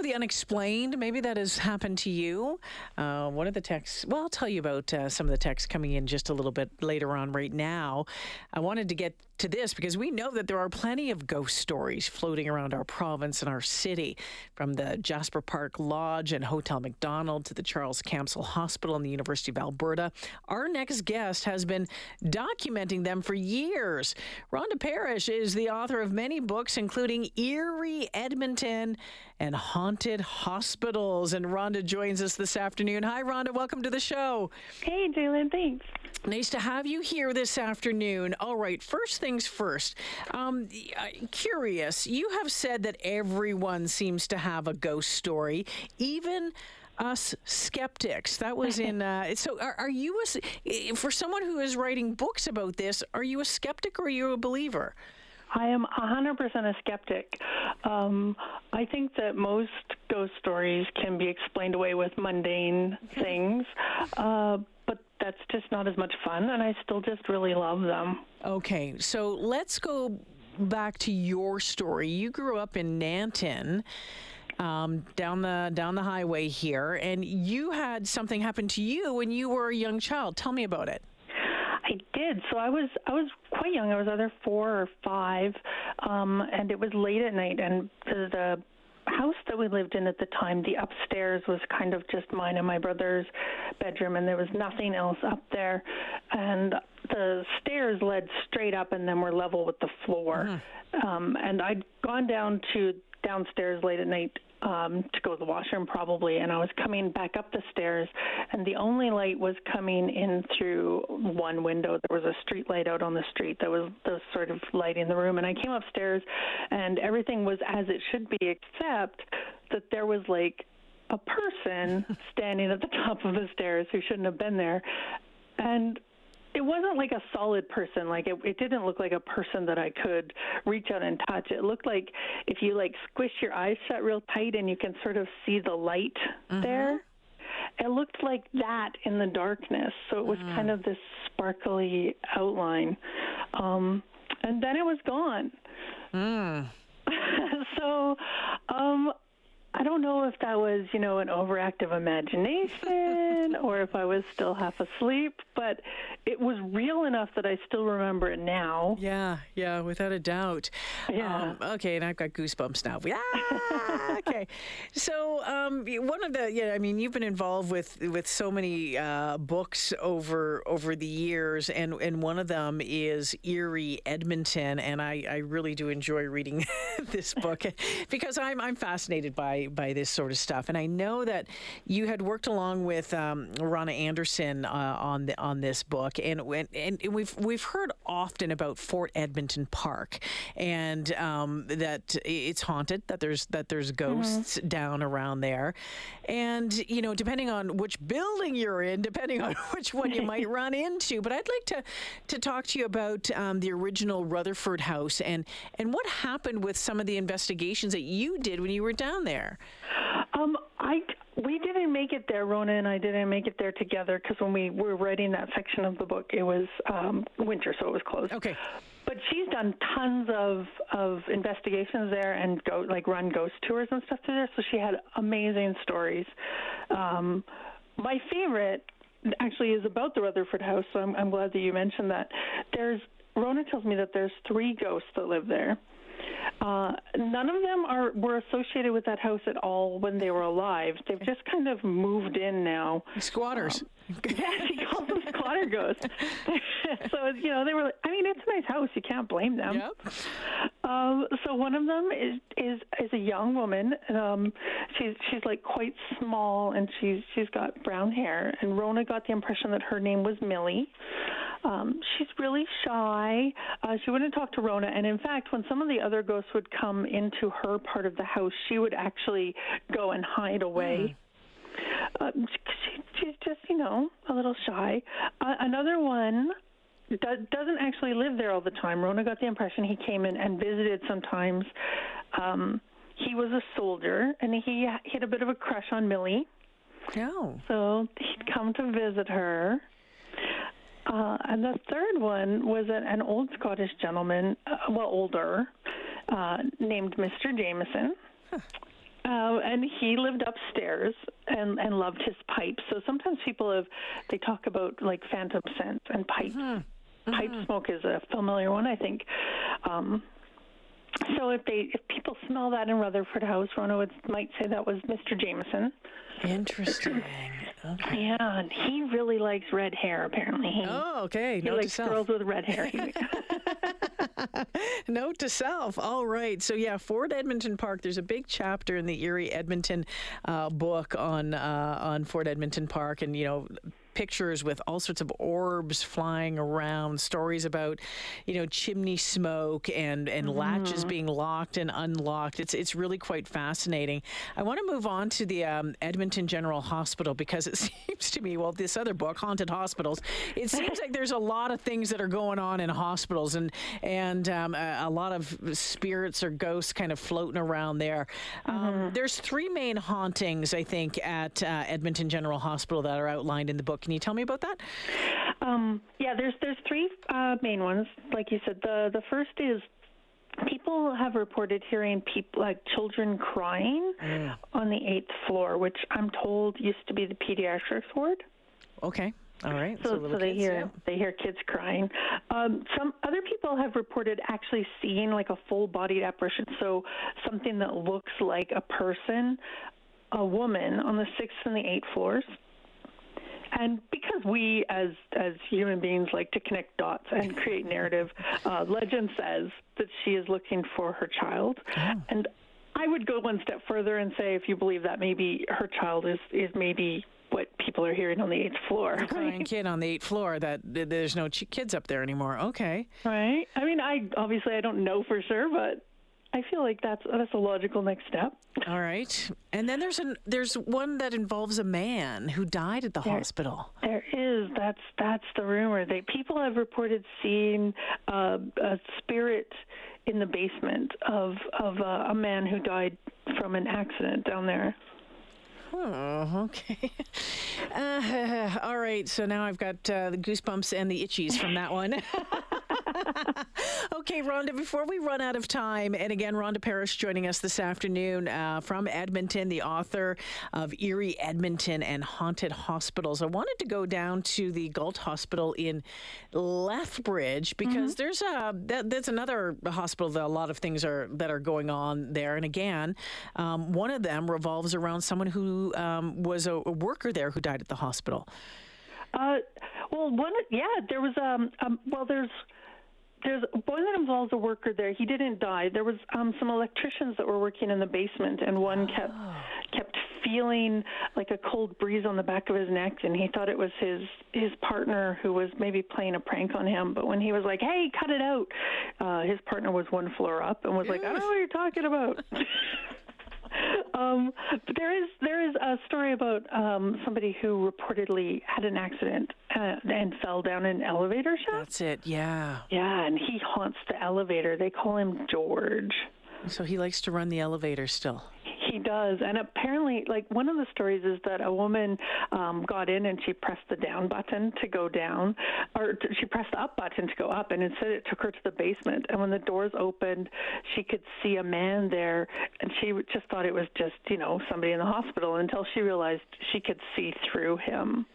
know, the unexplained. Maybe that has happened to you. Uh, one of the texts, well, I'll tell you about uh, some of the texts coming in just a little bit later on right now. I wanted to get to this because we know that there are plenty of ghost stories floating around our province and our city, from the Jasper Park Lodge and Hotel Macdonald to the Charles Camsell Hospital and the University of Alberta. Our next guest has been documenting them for years. Rhonda Parrish is the author of many books, including Eerie Edmonton and Haunted Hospitals. And Rhonda joins us this afternoon. Hi, Rhonda. Welcome to the show. Hey, Jalen. Thanks. Nice to have you here this afternoon. All right, first things first. Um, curious, you have said that everyone seems to have a ghost story, even us skeptics. That was in. Uh, so, are, are you a, for someone who is writing books about this? Are you a skeptic or are you a believer? I am 100% a skeptic. Um, I think that most ghost stories can be explained away with mundane things. Uh, but that's just not as much fun, and I still just really love them. Okay, so let's go back to your story. You grew up in Nanton. Um, down the down the highway here, and you had something happen to you when you were a young child. Tell me about it. I did. So I was I was quite young. I was either four or five, um, and it was late at night, and the, the house that we lived in at the time, the upstairs was kind of just mine and my brother's bedroom, and there was nothing else up there. And the stairs led straight up and then were level with the floor. Mm-hmm. Um, and I'd gone down to downstairs late at night um, to go to the washroom probably, and I was coming back up the stairs, and the only light was coming in through one window. There was a street light out on the street that was, that was sort of lighting the room, and I came upstairs, and everything was as it should be, except that there was like a person standing at the top of the stairs who shouldn't have been there, and it wasn't like a solid person like it, it didn't look like a person that i could reach out and touch it looked like if you like squish your eyes shut real tight and you can sort of see the light mm-hmm. there it looked like that in the darkness so it was mm. kind of this sparkly outline um and then it was gone mm. so um I don't know if that was, you know, an overactive imagination or if I was still half asleep, but it was real enough that I still remember it now. Yeah, yeah, without a doubt. Yeah. Um, okay, and I've got goosebumps now. Yeah. okay. So, um, one of the, yeah, I mean, you've been involved with with so many uh, books over over the years, and and one of them is Eerie Edmonton, and I I really do enjoy reading this book because I'm I'm fascinated by by this sort of stuff. And I know that you had worked along with um, Rona Anderson uh, on the, on this book, and, and we've we've heard often about Fort Edmonton Park, and um, that it's haunted, that there's that there's mm-hmm. ghosts mm-hmm. down around there, and you know depending on which building you're in, depending on which one you might run into. But I'd like to to talk to you about um, the original Rutherford House and and what happened with some of the investigations that you did when you were down there there? Um, I we didn't make it there, Rona and I didn't make it there together because when we were writing that section of the book, it was um, winter, so it was closed. Okay. But she's done tons of of investigations there and go like run ghost tours and stuff through there. So she had amazing stories. Um, my favorite actually is about the Rutherford House. So I'm, I'm glad that you mentioned that. There's Rona tells me that there's three ghosts that live there. Uh, none of them are were associated with that house at all when they were alive. They've just kind of moved in now. Squatters. Um, yeah, he calls them squatter ghosts. so you know they were. I mean, it's a nice house. You can't blame them. Yep. Um, so one of them is is is a young woman. Um, she's she's like quite small and she's she's got brown hair. And Rona got the impression that her name was Millie. Um, she's really shy. Uh, she wouldn't talk to Rona. And in fact, when some of the other ghosts would come into her part of the house, she would actually go and hide away. Mm. Uh, she, she's just, you know, a little shy. Uh, another one doesn't actually live there all the time. Rona got the impression he came in and visited sometimes. Um, he was a soldier, and he had a bit of a crush on Millie. Oh. So he'd come to visit her. Uh, and the third one was an, an old Scottish gentleman, uh, well, older, uh, named Mr. Jameson. Huh. Uh, and he lived upstairs and, and loved his pipes. So sometimes people have they talk about like phantom scents and pipes. Mm-hmm. Pipe mm-hmm. smoke is a familiar one, I think. Um, so if they if people smell that in Rutherford House, Rona would, might say that was Mr. Jameson. Interesting. Okay. Yeah, and he really likes red hair. Apparently. He, oh, okay. He Note likes girls with red hair. Note to self. All right. So yeah, Fort Edmonton Park. There's a big chapter in the Eerie Edmonton uh, book on uh, on Fort Edmonton Park, and you know pictures with all sorts of orbs flying around, stories about, you know, chimney smoke and and mm-hmm. latches being locked and unlocked. It's it's really quite fascinating. I want to move on to the um, Edmonton General Hospital because it seems to me, well, this other book, Haunted Hospitals, it seems like there's a lot of things that are going on in hospitals and and um, a, a, lot of spirits or ghosts kind of floating around there. Um, mm-hmm. Um, there's three main hauntings, I think, at uh, Edmonton General Hospital that are outlined in the book. Can you tell me about that? Um, yeah, there's there's three uh, main ones. Like you said, the the first is people have reported hearing people like children crying mm. on the eighth floor, which I'm told used to be the pediatrics ward. Okay. All right. So, so, so they kids, hear yeah. they hear kids crying. Um, some other people have reported actually seeing like a full bodied apparition, so something that looks like a person, a woman on the sixth and the eighth floors. And because we, as as human beings, like to connect dots and create narrative, uh, legend says that she is looking for her child, oh. and I would go one step further and say, if you believe that maybe her child is is maybe what people are hearing on the eighth floor. A crying kid on the eighth floor. That there's no kids up there anymore. Okay. Right. I mean, I obviously I don't know for sure, but I feel like that's that's a logical next step. All right, and then there's an there's one that involves a man who died at the there, hospital. There is. That's that's the rumor. They people have reported seeing uh, a spirit in the basement of of uh, a man who died from an accident down there. Oh, okay. Uh, all right. So now I've got uh, the goosebumps and the itchies from that one. okay, Rhonda, before we run out of time, and again, Rhonda Parrish joining us this afternoon uh, from Edmonton, the author of Eerie, Edmonton, and Haunted Hospitals. I wanted to go down to the Galt Hospital in Lethbridge because mm-hmm. there's a that, that's another hospital that a lot of things are that are going on there. And again, um, one of them revolves around someone who um, was a, a worker there who died at the hospital. Uh, well, one, yeah, there was um, um well, there's there's one that involves a worker there. He didn't die. There was um, some electricians that were working in the basement, and one kept oh. kept feeling like a cold breeze on the back of his neck, and he thought it was his his partner who was maybe playing a prank on him. But when he was like, "Hey, cut it out," uh, his partner was one floor up and was like, "I don't know what you're talking about." um, but there is there is a story about um, somebody who reportedly had an accident uh, and fell down an elevator shaft. That's it. Yeah. Yeah, and he haunts the elevator. They call him George. So he likes to run the elevator still. He does, and apparently, like one of the stories is that a woman um, got in and she pressed the down button to go down, or she pressed the up button to go up, and instead it took her to the basement. And when the doors opened, she could see a man there, and she just thought it was just you know somebody in the hospital until she realized she could see through him.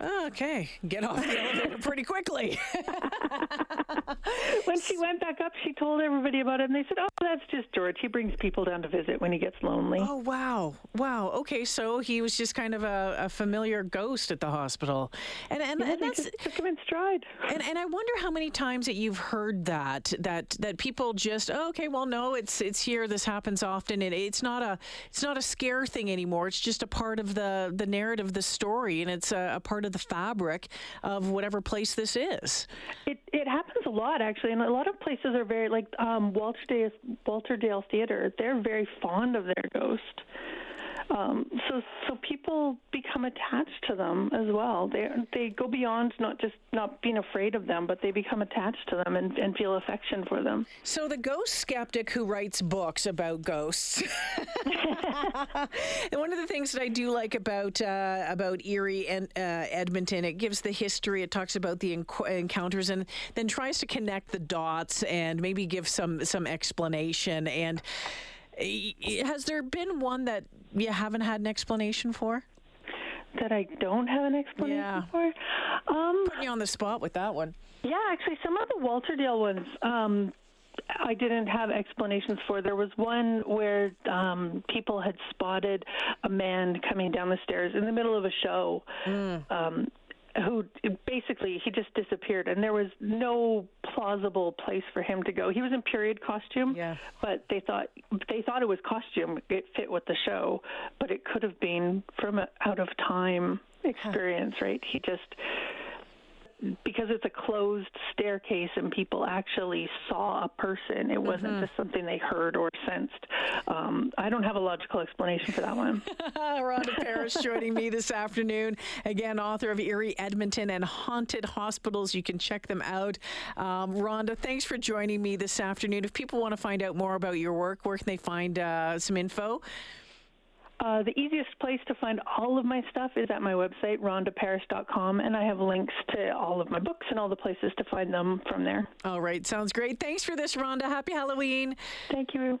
Okay, get off the elevator pretty quickly. when she went back up, she told everybody about it, and they said, "Oh, that's just George. He brings people down to visit when he gets lonely." Oh, wow, wow. Okay, so he was just kind of a, a familiar ghost at the hospital, and and, yeah, and that's took him in stride. And and I wonder how many times that you've heard that that that people just, oh, okay, well, no, it's it's here. This happens often, and it's not a it's not a scare thing anymore. It's just a part of the the narrative, the story, and it's a, a part of of the fabric of whatever place this is. It it happens a lot actually, and a lot of places are very like um, Walter Dale, Walterdale Theater. They're very fond of their ghost. Um, so so people become attached to them as well. They they go beyond not just not being afraid of them, but they become attached to them and, and feel affection for them. So the ghost skeptic who writes books about ghosts. and one of the things that I do like about uh, about Eerie and uh, Edmonton, it gives the history. It talks about the enc- encounters and then tries to connect the dots and maybe give some some explanation and Has there been one that you haven't had an explanation for? That I don't have an explanation Yeah. for? Um, Putting you on the spot with that one. yeah, actually, some of the Walterdale ones. Um, I didn't have explanations for. There was one where um, people had spotted a man coming down the stairs in the middle of a show. Um, who basically he just disappeared and there was no plausible place for him to go. He was in period costume, Yeah. but they thought they thought it was costume. It fit with the show, but it could have been from a out of time experience, right? He just because it's a closed staircase and people actually saw a person. It wasn't just something they heard or sensed. Um, I don't have a logical explanation for that one. Rhonda Parrish joining me this afternoon. Again, author of Eerie, Edmonton, and Haunted Hospitals. You can check them out. Um, Rhonda, thanks for joining me this afternoon. If people want to find out more about your work, where can they find uh, some info? Uh, the easiest place to find all of my stuff is at my website, rhondaparrish.com, and I have links to all of my books and all the places to find them from there. All right, sounds great. Thanks for this, Rhonda. Happy Halloween. Thank you.